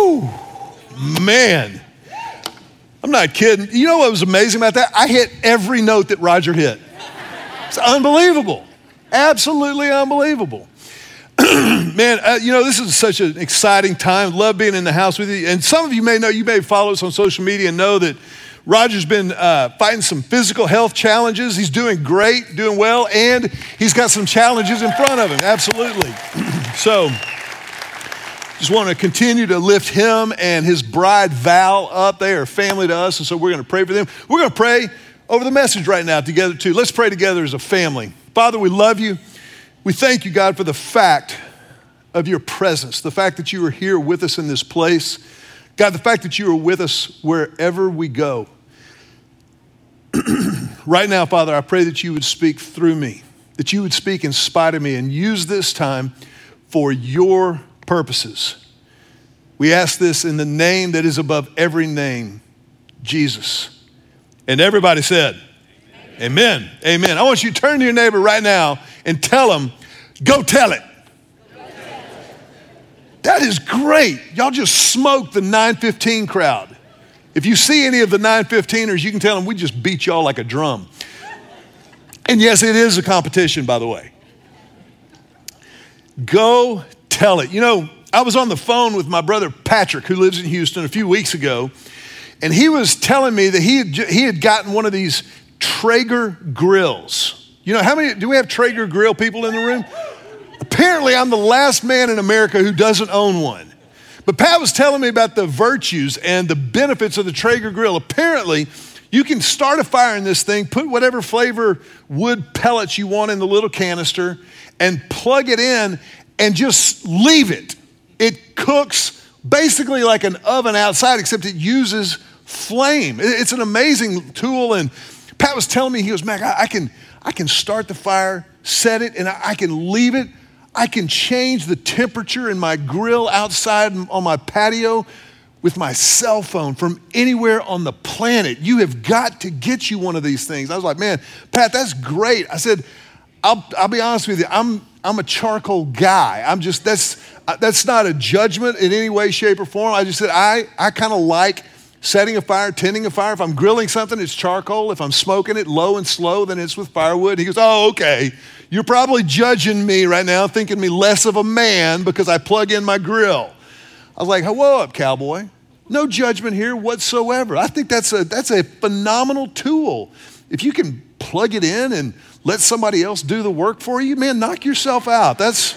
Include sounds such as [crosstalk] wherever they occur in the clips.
Woo! Man. I'm not kidding. You know what was amazing about that? I hit every note that Roger hit. It's unbelievable. Absolutely unbelievable. [clears throat] Man, uh, you know, this is such an exciting time. Love being in the house with you. And some of you may know, you may follow us on social media and know that Roger's been uh, fighting some physical health challenges. He's doing great, doing well, and he's got some challenges in front of him. Absolutely. [clears throat] so, just want to continue to lift him and his bride Val up. They are family to us, and so we're going to pray for them. We're going to pray over the message right now together, too. Let's pray together as a family. Father, we love you. We thank you, God, for the fact of your presence, the fact that you are here with us in this place. God, the fact that you are with us wherever we go. [clears throat] right now, Father, I pray that you would speak through me, that you would speak in spite of me, and use this time for your purposes. We ask this in the name that is above every name, Jesus. And everybody said, Amen. Amen. Amen. I want you to turn to your neighbor right now and tell him, go tell it. That is great. Y'all just smoked the 915 crowd. If you see any of the 915ers, you can tell them we just beat y'all like a drum. And yes, it is a competition, by the way. Go tell it. You know, I was on the phone with my brother Patrick, who lives in Houston, a few weeks ago, and he was telling me that he had, he had gotten one of these Traeger grills. You know, how many, do we have Traeger grill people in the room? Apparently, I'm the last man in America who doesn't own one. But Pat was telling me about the virtues and the benefits of the Traeger grill. Apparently, you can start a fire in this thing, put whatever flavor wood pellets you want in the little canister, and plug it in and just leave it. It cooks basically like an oven outside, except it uses flame. It's an amazing tool. And Pat was telling me, he goes, Mac, I can, I can start the fire, set it, and I can leave it I can change the temperature in my grill outside on my patio with my cell phone from anywhere on the planet. You have got to get you one of these things. I was like, man, Pat, that's great. I said, I'll, I'll be honest with you, I'm, I'm a charcoal guy. I'm just, that's, uh, that's not a judgment in any way, shape, or form. I just said, I, I kind of like setting a fire, tending a fire. If I'm grilling something, it's charcoal. If I'm smoking it low and slow, then it's with firewood. He goes, oh, okay. You're probably judging me right now, thinking me less of a man because I plug in my grill. I was like, hello up, cowboy. No judgment here whatsoever. I think that's a, that's a phenomenal tool. If you can plug it in and let somebody else do the work for you, man, knock yourself out. That's,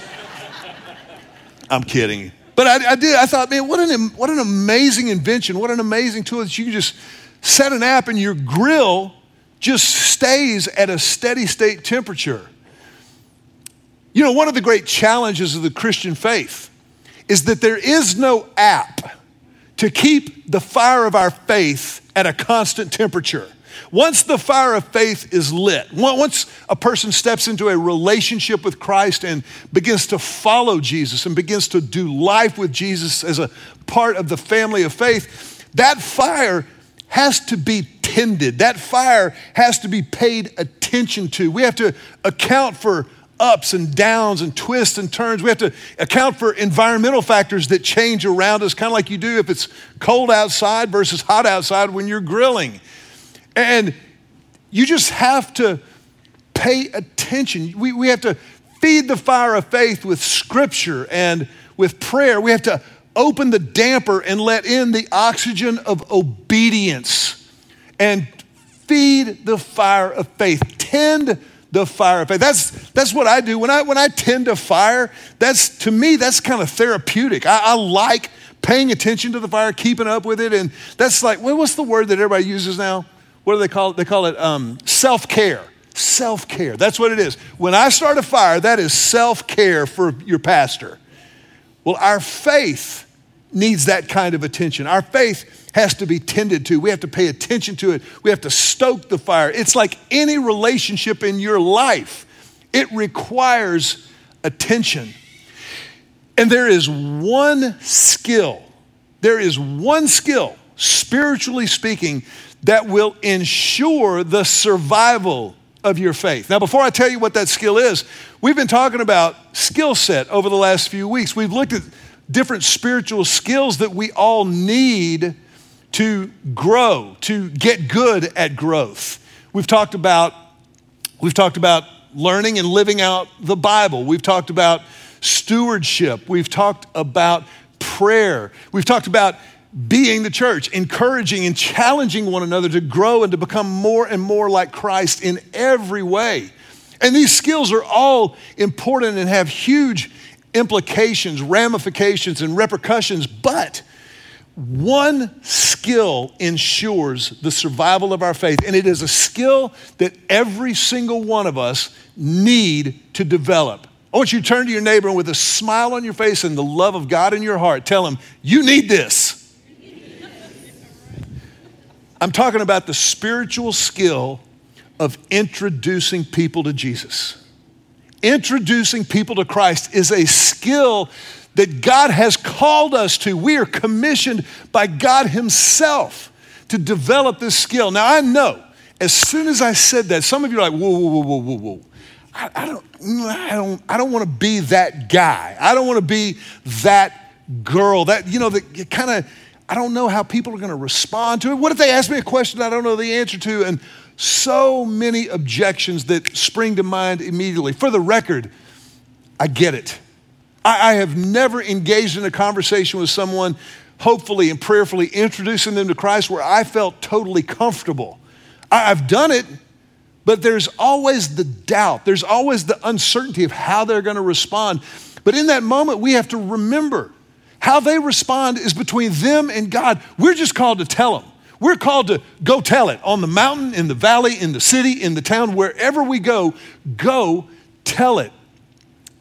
I'm kidding. But I, I, did, I thought, man, what an, what an amazing invention. What an amazing tool that you can just set an app and your grill just stays at a steady state temperature. You know, one of the great challenges of the Christian faith is that there is no app to keep the fire of our faith at a constant temperature. Once the fire of faith is lit, once a person steps into a relationship with Christ and begins to follow Jesus and begins to do life with Jesus as a part of the family of faith, that fire has to be tended. That fire has to be paid attention to. We have to account for ups and downs and twists and turns. We have to account for environmental factors that change around us, kind of like you do if it's cold outside versus hot outside when you're grilling. And you just have to pay attention. We, we have to feed the fire of faith with scripture and with prayer. We have to open the damper and let in the oxygen of obedience and feed the fire of faith. Tend the fire of faith. That's, that's what I do. When I, when I tend to fire, that's, to me, that's kind of therapeutic. I, I like paying attention to the fire, keeping up with it. And that's like, well, what's the word that everybody uses now? What do they call it? They call it um, self care. Self care. That's what it is. When I start a fire, that is self care for your pastor. Well, our faith needs that kind of attention. Our faith has to be tended to. We have to pay attention to it. We have to stoke the fire. It's like any relationship in your life, it requires attention. And there is one skill, there is one skill, spiritually speaking, that will ensure the survival of your faith. Now, before I tell you what that skill is, we've been talking about skill set over the last few weeks. We've looked at different spiritual skills that we all need to grow, to get good at growth. We've talked about we've talked about learning and living out the Bible. We've talked about stewardship. We've talked about prayer. We've talked about being the church, encouraging and challenging one another to grow and to become more and more like Christ in every way. And these skills are all important and have huge implications, ramifications, and repercussions, but one skill ensures the survival of our faith, and it is a skill that every single one of us need to develop. I want you to turn to your neighbor with a smile on your face and the love of God in your heart, tell him, You need this. I'm talking about the spiritual skill of introducing people to Jesus. Introducing people to Christ is a skill that God has called us to. We are commissioned by God Himself to develop this skill. Now, I know as soon as I said that, some of you are like, whoa, whoa, whoa, whoa, whoa, whoa. I, I don't, I don't, I don't want to be that guy. I don't want to be that girl. That, you know, that kind of, I don't know how people are going to respond to it. What if they ask me a question I don't know the answer to? And so many objections that spring to mind immediately. For the record, I get it. I, I have never engaged in a conversation with someone, hopefully and prayerfully introducing them to Christ, where I felt totally comfortable. I, I've done it, but there's always the doubt, there's always the uncertainty of how they're going to respond. But in that moment, we have to remember how they respond is between them and God. We're just called to tell them. We're called to go tell it on the mountain, in the valley, in the city, in the town, wherever we go, go tell it.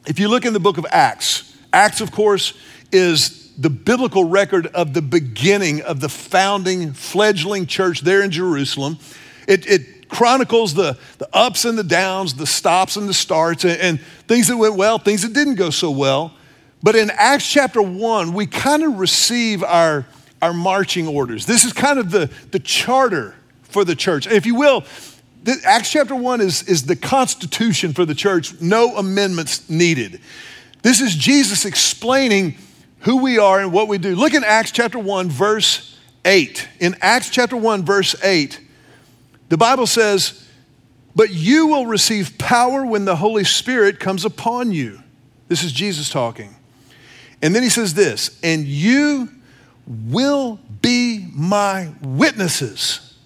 If you look in the book of Acts, Acts, of course, is the biblical record of the beginning of the founding, fledgling church there in Jerusalem. It, it chronicles the, the ups and the downs, the stops and the starts, and, and things that went well, things that didn't go so well. But in Acts chapter 1, we kind of receive our, our marching orders. This is kind of the, the charter for the church. If you will, Acts chapter 1 is, is the constitution for the church, no amendments needed. This is Jesus explaining who we are and what we do. Look in Acts chapter 1, verse 8. In Acts chapter 1, verse 8, the Bible says, But you will receive power when the Holy Spirit comes upon you. This is Jesus talking. And then he says this, and you will be my witnesses,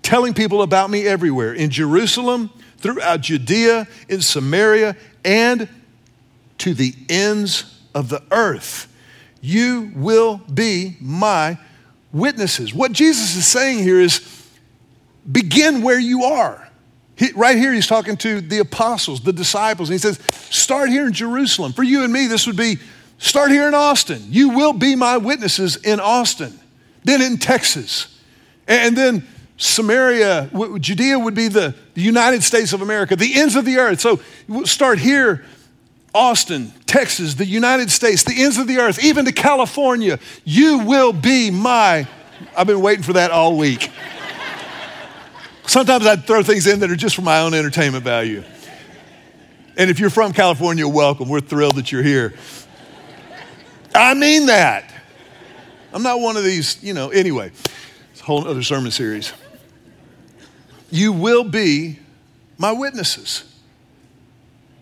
telling people about me everywhere in Jerusalem, throughout Judea, in Samaria, and to the ends of the earth. You will be my witnesses. What Jesus is saying here is begin where you are. He, right here, he's talking to the apostles, the disciples, and he says, Start here in Jerusalem. For you and me, this would be Start here in Austin. You will be my witnesses in Austin, then in Texas, and then Samaria, Judea would be the, United States of America, the ends of the earth. So start here, Austin, Texas, the United States, the ends of the earth, even to California. You will be my. I've been waiting for that all week. Sometimes I'd throw things in that are just for my own entertainment value. And if you're from California, welcome. We're thrilled that you're here. I mean that. I'm not one of these, you know, anyway, it's a whole other sermon series. You will be my witnesses.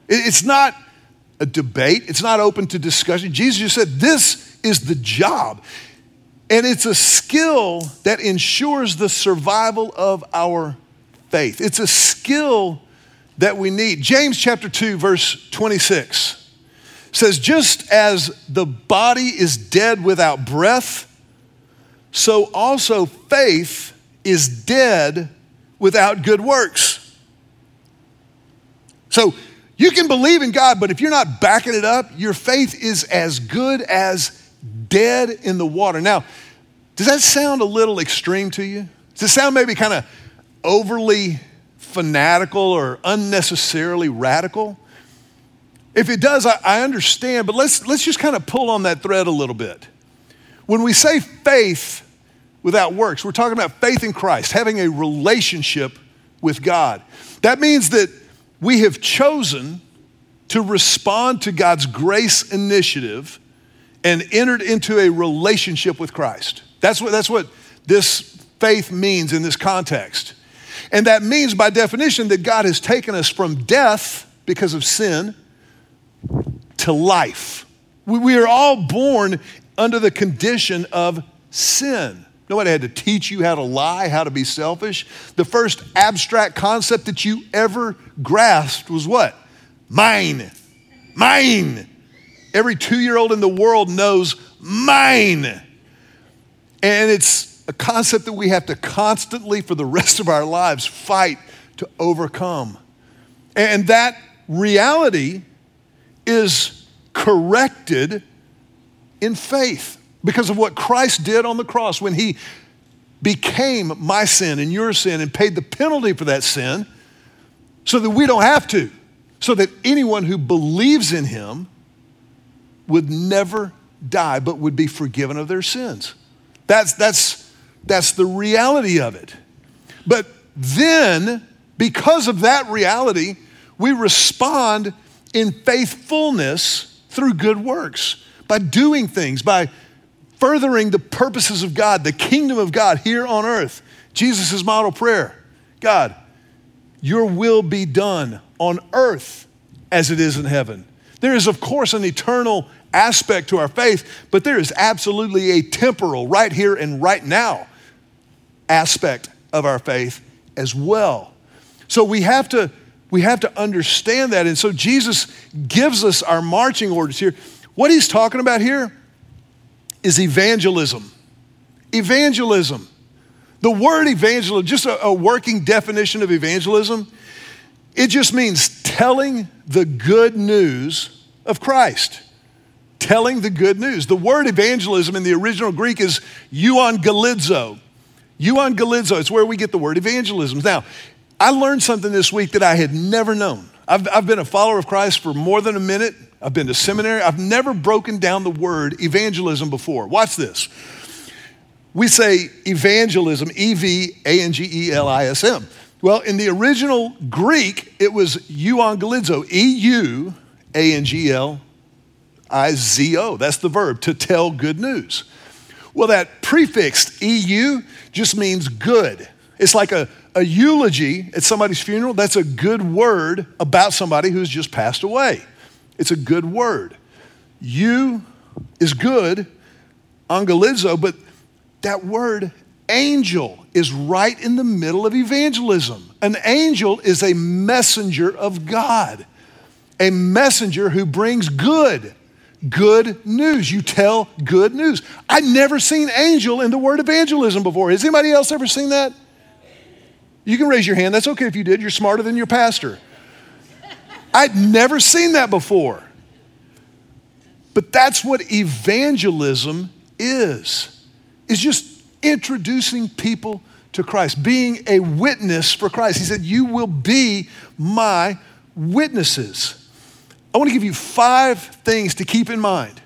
It's not a debate, it's not open to discussion. Jesus just said, This is the job. And it's a skill that ensures the survival of our faith. It's a skill that we need. James chapter 2, verse 26 says, just as the body is dead without breath, so also faith is dead without good works. So you can believe in God, but if you're not backing it up, your faith is as good as dead in the water. Now, does that sound a little extreme to you? Does it sound maybe kind of overly fanatical or unnecessarily radical? If it does, I, I understand, but let's, let's just kind of pull on that thread a little bit. When we say faith without works, we're talking about faith in Christ, having a relationship with God. That means that we have chosen to respond to God's grace initiative and entered into a relationship with Christ. That's what, that's what this faith means in this context. And that means, by definition, that God has taken us from death because of sin to life. We, we are all born under the condition of sin. Nobody had to teach you how to lie, how to be selfish. The first abstract concept that you ever grasped was what? Mine. Mine. Every two year old in the world knows mine. And it's a concept that we have to constantly, for the rest of our lives, fight to overcome. And that reality is corrected in faith because of what Christ did on the cross when he became my sin and your sin and paid the penalty for that sin so that we don't have to, so that anyone who believes in him would never die but would be forgiven of their sins. That's, that's, that's the reality of it. But then, because of that reality, we respond in faithfulness through good works, by doing things, by furthering the purposes of God, the kingdom of God here on earth. Jesus' model prayer God, your will be done on earth as it is in heaven. There is, of course, an eternal aspect to our faith, but there is absolutely a temporal, right here and right now aspect of our faith as well. So we have to we have to understand that. And so Jesus gives us our marching orders here. What he's talking about here is evangelism. Evangelism. The word evangelism, just a, a working definition of evangelism, it just means telling the good news of Christ. Telling the good news. The word evangelism in the original Greek is euangelizo. Euangelizo, it's where we get the word evangelism. Now, I learned something this week that I had never known. I've, I've been a follower of Christ for more than a minute. I've been to seminary. I've never broken down the word evangelism before. Watch this. We say evangelism, E V A N G E L I S M. Well, in the original Greek, it was euangelizo, E U A N G L I Z O. That's the verb, to tell good news. Well, that prefix EU just means good. It's like a, a eulogy at somebody's funeral. That's a good word about somebody who's just passed away. It's a good word. You is good, angelizo, but that word angel is right in the middle of evangelism. An angel is a messenger of God, a messenger who brings good, good news. You tell good news. I've never seen angel in the word evangelism before. Has anybody else ever seen that? You can raise your hand. That's okay if you did. You're smarter than your pastor. I'd never seen that before. But that's what evangelism is. Is just introducing people to Christ, being a witness for Christ. He said, "You will be my witnesses." I want to give you five things to keep in mind.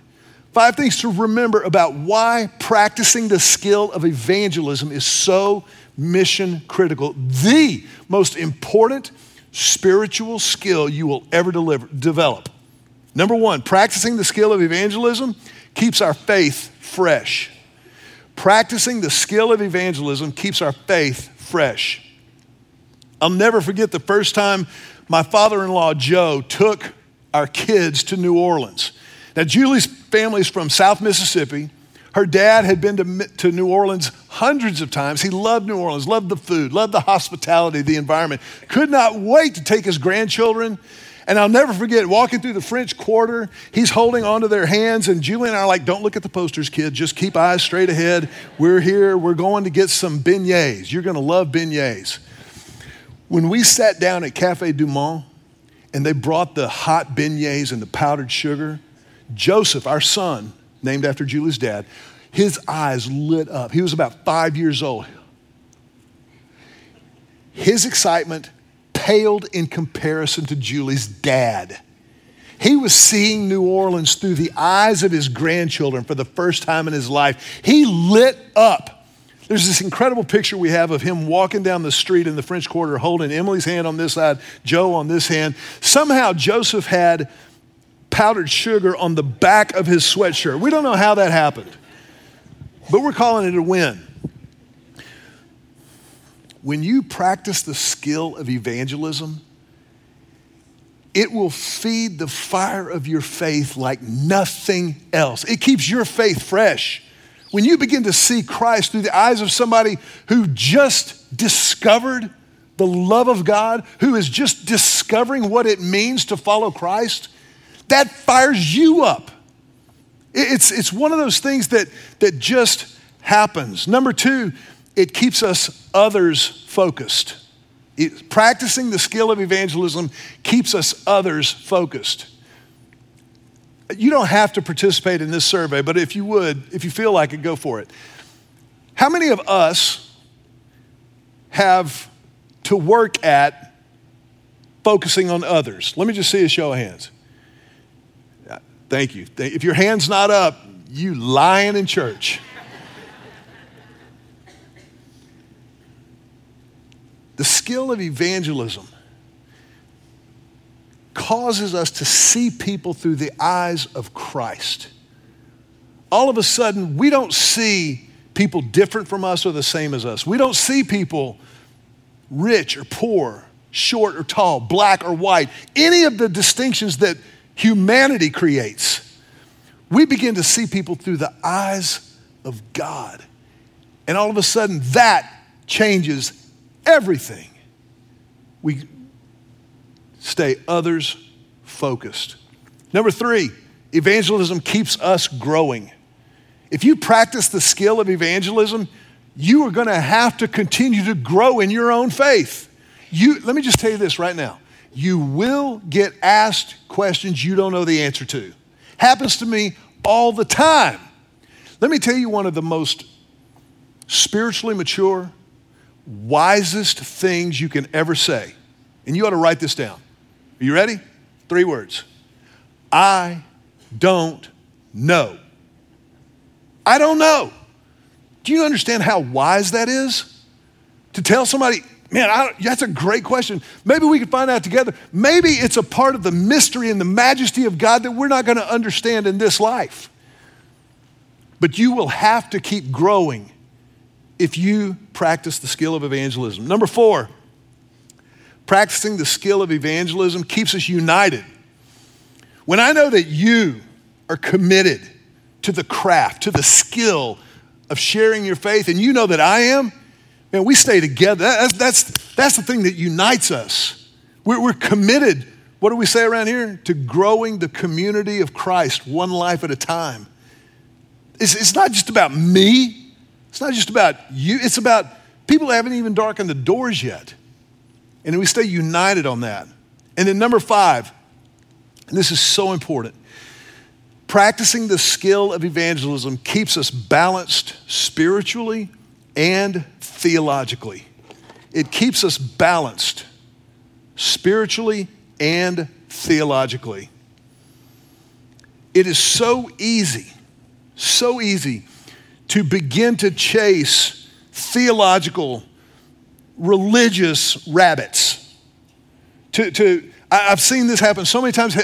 Five things to remember about why practicing the skill of evangelism is so mission critical, the most important spiritual skill you will ever deliver, develop. Number one, practicing the skill of evangelism keeps our faith fresh. Practicing the skill of evangelism keeps our faith fresh. I'll never forget the first time my father in law, Joe, took our kids to New Orleans. Now, Julie's family is from South Mississippi. Her dad had been to, to New Orleans hundreds of times. He loved New Orleans, loved the food, loved the hospitality, the environment. Could not wait to take his grandchildren. And I'll never forget walking through the French Quarter. He's holding onto their hands, and Julie and I are like, "Don't look at the posters, kid. Just keep eyes straight ahead. We're here. We're going to get some beignets. You're going to love beignets." When we sat down at Cafe Du Monde, and they brought the hot beignets and the powdered sugar, Joseph, our son, named after Julie's dad, his eyes lit up. He was about five years old. His excitement paled in comparison to Julie's dad. He was seeing New Orleans through the eyes of his grandchildren for the first time in his life. He lit up. There's this incredible picture we have of him walking down the street in the French Quarter, holding Emily's hand on this side, Joe on this hand. Somehow Joseph had powdered sugar on the back of his sweatshirt. We don't know how that happened, but we're calling it a win. When you practice the skill of evangelism, it will feed the fire of your faith like nothing else. It keeps your faith fresh. When you begin to see Christ through the eyes of somebody who just discovered the love of God, who is just discovering what it means to follow Christ, that fires you up. It's, it's one of those things that, that just happens. Number two, it keeps us others focused. It, practicing the skill of evangelism keeps us others focused. You don't have to participate in this survey, but if you would, if you feel like it, go for it. How many of us have to work at focusing on others? Let me just see a show of hands. Thank you. If your hand's not up, you lying in church. The skill of evangelism causes us to see people through the eyes of Christ. All of a sudden, we don't see people different from us or the same as us. We don't see people rich or poor, short or tall, black or white, any of the distinctions that humanity creates. We begin to see people through the eyes of God. And all of a sudden, that changes everything. We stay others focused. Number three, evangelism keeps us growing. If you practice the skill of evangelism, you are going to have to continue to grow in your own faith. You, let me just tell you this right now. You will get asked questions you don't know the answer to. Happens to me all the time. Let me tell you one of the most spiritually mature, wisest things you can ever say. And you ought to write this down. Are you ready? Three words I don't know. I don't know. Do you understand how wise that is? To tell somebody, man, that's a great question. Maybe we could find out together. Maybe it's a part of the mystery and the majesty of God that we're not going to understand in this life. But you will have to keep growing if you practice the skill of evangelism. Number four, practicing the skill of evangelism keeps us united. When I know that you are committed to the craft, to the skill of sharing your faith, and you know that I am, we stay together. That's, that's, that's the thing that unites us. We're, we're committed, what do we say around here? To growing the community of Christ one life at a time. It's, it's not just about me, it's not just about you, it's about people haven't even darkened the doors yet. And we stay united on that. And then, number five, and this is so important practicing the skill of evangelism keeps us balanced spiritually and theologically. It keeps us balanced spiritually and theologically. It is so easy, so easy to begin to chase theological religious rabbits. To, to, I've seen this happen so many times.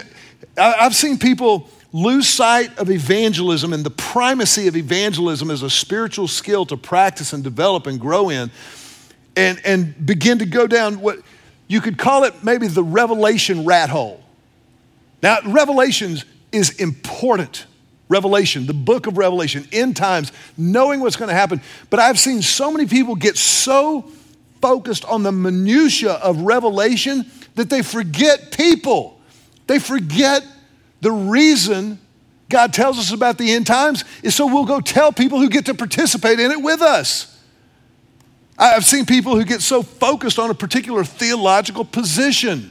I've seen people lose sight of evangelism and the primacy of evangelism as a spiritual skill to practice and develop and grow in, and, and begin to go down what you could call it maybe the revelation rat hole. Now, Revelations is important. Revelation, the book of Revelation, end times, knowing what's going to happen. But I've seen so many people get so focused on the minutia of revelation that they forget people. They forget the reason God tells us about the end times is so we'll go tell people who get to participate in it with us. I've seen people who get so focused on a particular theological position.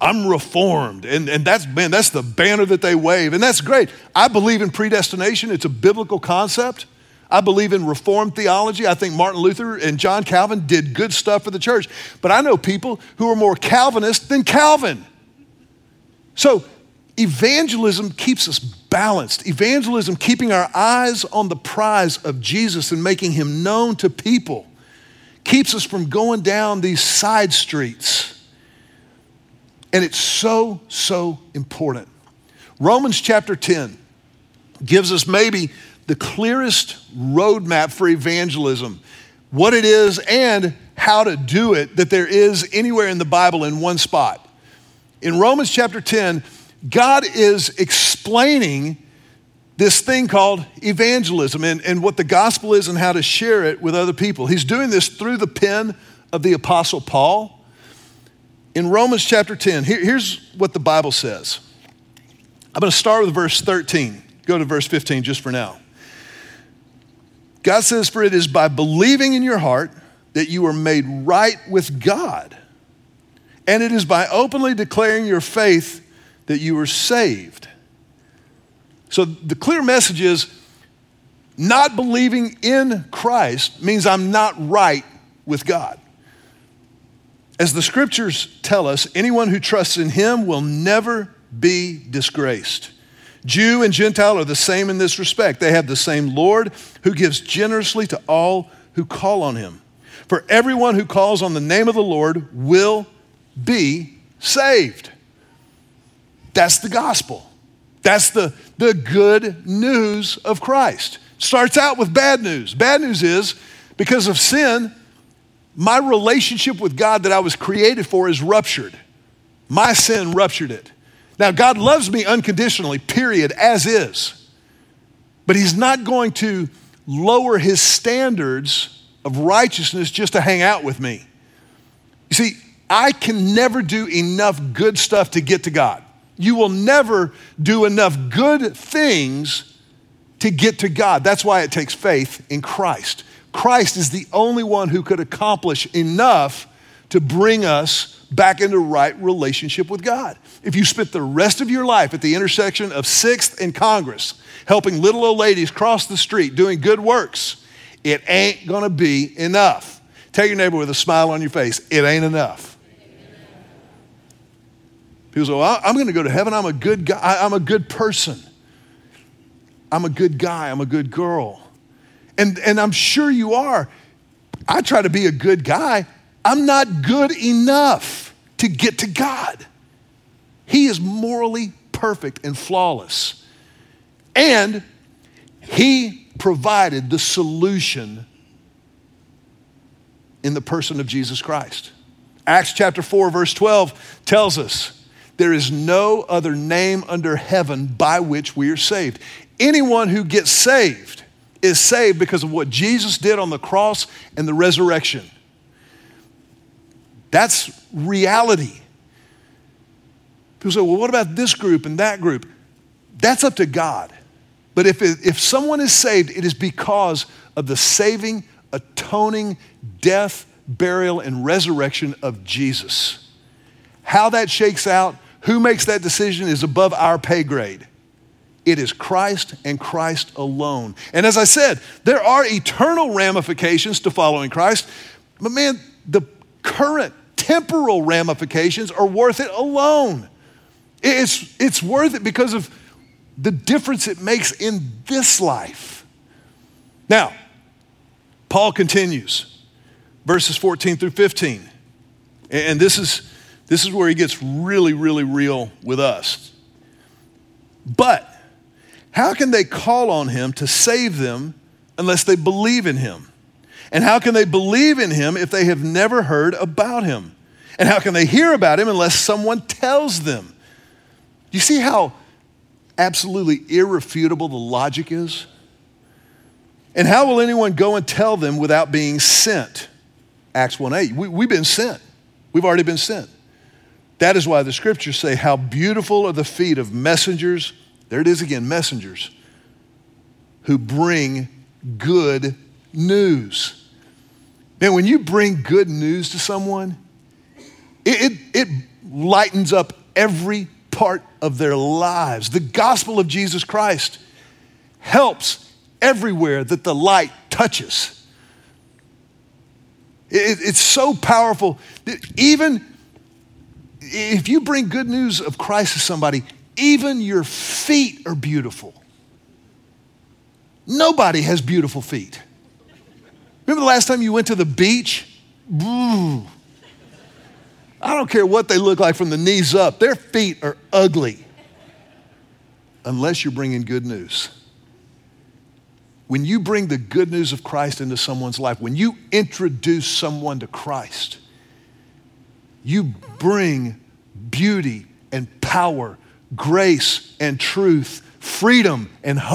I'm reformed. And, and that's, man, that's the banner that they wave. And that's great. I believe in predestination, it's a biblical concept. I believe in Reformed theology. I think Martin Luther and John Calvin did good stuff for the church. But I know people who are more Calvinist than Calvin. So evangelism keeps us balanced. Evangelism, keeping our eyes on the prize of Jesus and making him known to people, keeps us from going down these side streets. And it's so, so important. Romans chapter 10 gives us maybe the clearest roadmap for evangelism, what it is and how to do it that there is anywhere in the Bible in one spot. In Romans chapter 10, God is explaining this thing called evangelism and, and what the gospel is and how to share it with other people. He's doing this through the pen of the Apostle Paul. In Romans chapter 10, here, here's what the Bible says. I'm going to start with verse 13. Go to verse 15 just for now. God says, For it is by believing in your heart that you are made right with God, and it is by openly declaring your faith that you are saved. So the clear message is not believing in Christ means I'm not right with God. As the scriptures tell us, anyone who trusts in him will never be disgraced. Jew and Gentile are the same in this respect. They have the same Lord who gives generously to all who call on him. For everyone who calls on the name of the Lord will be saved. That's the gospel. That's the, the good news of Christ. Starts out with bad news. Bad news is because of sin, my relationship with God that I was created for is ruptured. My sin ruptured it. Now, God loves me unconditionally, period, as is. But He's not going to lower His standards of righteousness just to hang out with me. You see, I can never do enough good stuff to get to God. You will never do enough good things to get to God. That's why it takes faith in Christ. Christ is the only one who could accomplish enough to bring us back into right relationship with God. If you spent the rest of your life at the intersection of 6th and Congress, helping little old ladies cross the street, doing good works, it ain't gonna be enough. Tell your neighbor with a smile on your face, it ain't enough. People say, well, I'm gonna go to heaven, I'm a good guy, I'm a good person. I'm a good guy, I'm a good girl. And, and I'm sure you are. I try to be a good guy. I'm not good enough to get to God. He is morally perfect and flawless. And He provided the solution in the person of Jesus Christ. Acts chapter 4, verse 12 tells us there is no other name under heaven by which we are saved. Anyone who gets saved is saved because of what Jesus did on the cross and the resurrection. That's reality. People say, well, what about this group and that group? That's up to God. But if, it, if someone is saved, it is because of the saving, atoning death, burial, and resurrection of Jesus. How that shakes out, who makes that decision is above our pay grade. It is Christ and Christ alone. And as I said, there are eternal ramifications to following Christ, but man, the current temporal ramifications are worth it alone. It's, it's worth it because of the difference it makes in this life. Now, Paul continues, verses 14 through 15. And this is, this is where he gets really, really real with us. But how can they call on him to save them unless they believe in him? And how can they believe in him if they have never heard about him? And how can they hear about him unless someone tells them? You see how absolutely irrefutable the logic is? And how will anyone go and tell them without being sent? Acts 1 8. We, we've been sent. We've already been sent. That is why the scriptures say, How beautiful are the feet of messengers. There it is again, messengers who bring good news. Man, when you bring good news to someone, it, it, it lightens up every part of their lives. The gospel of Jesus Christ helps everywhere that the light touches. It, it's so powerful that even if you bring good news of Christ to somebody, even your feet are beautiful. Nobody has beautiful feet. Remember the last time you went to the beach? I don't care what they look like from the knees up, their feet are ugly. unless you're bringing good news. When you bring the good news of Christ into someone's life, when you introduce someone to Christ, you bring beauty and power, grace and truth, freedom and hope.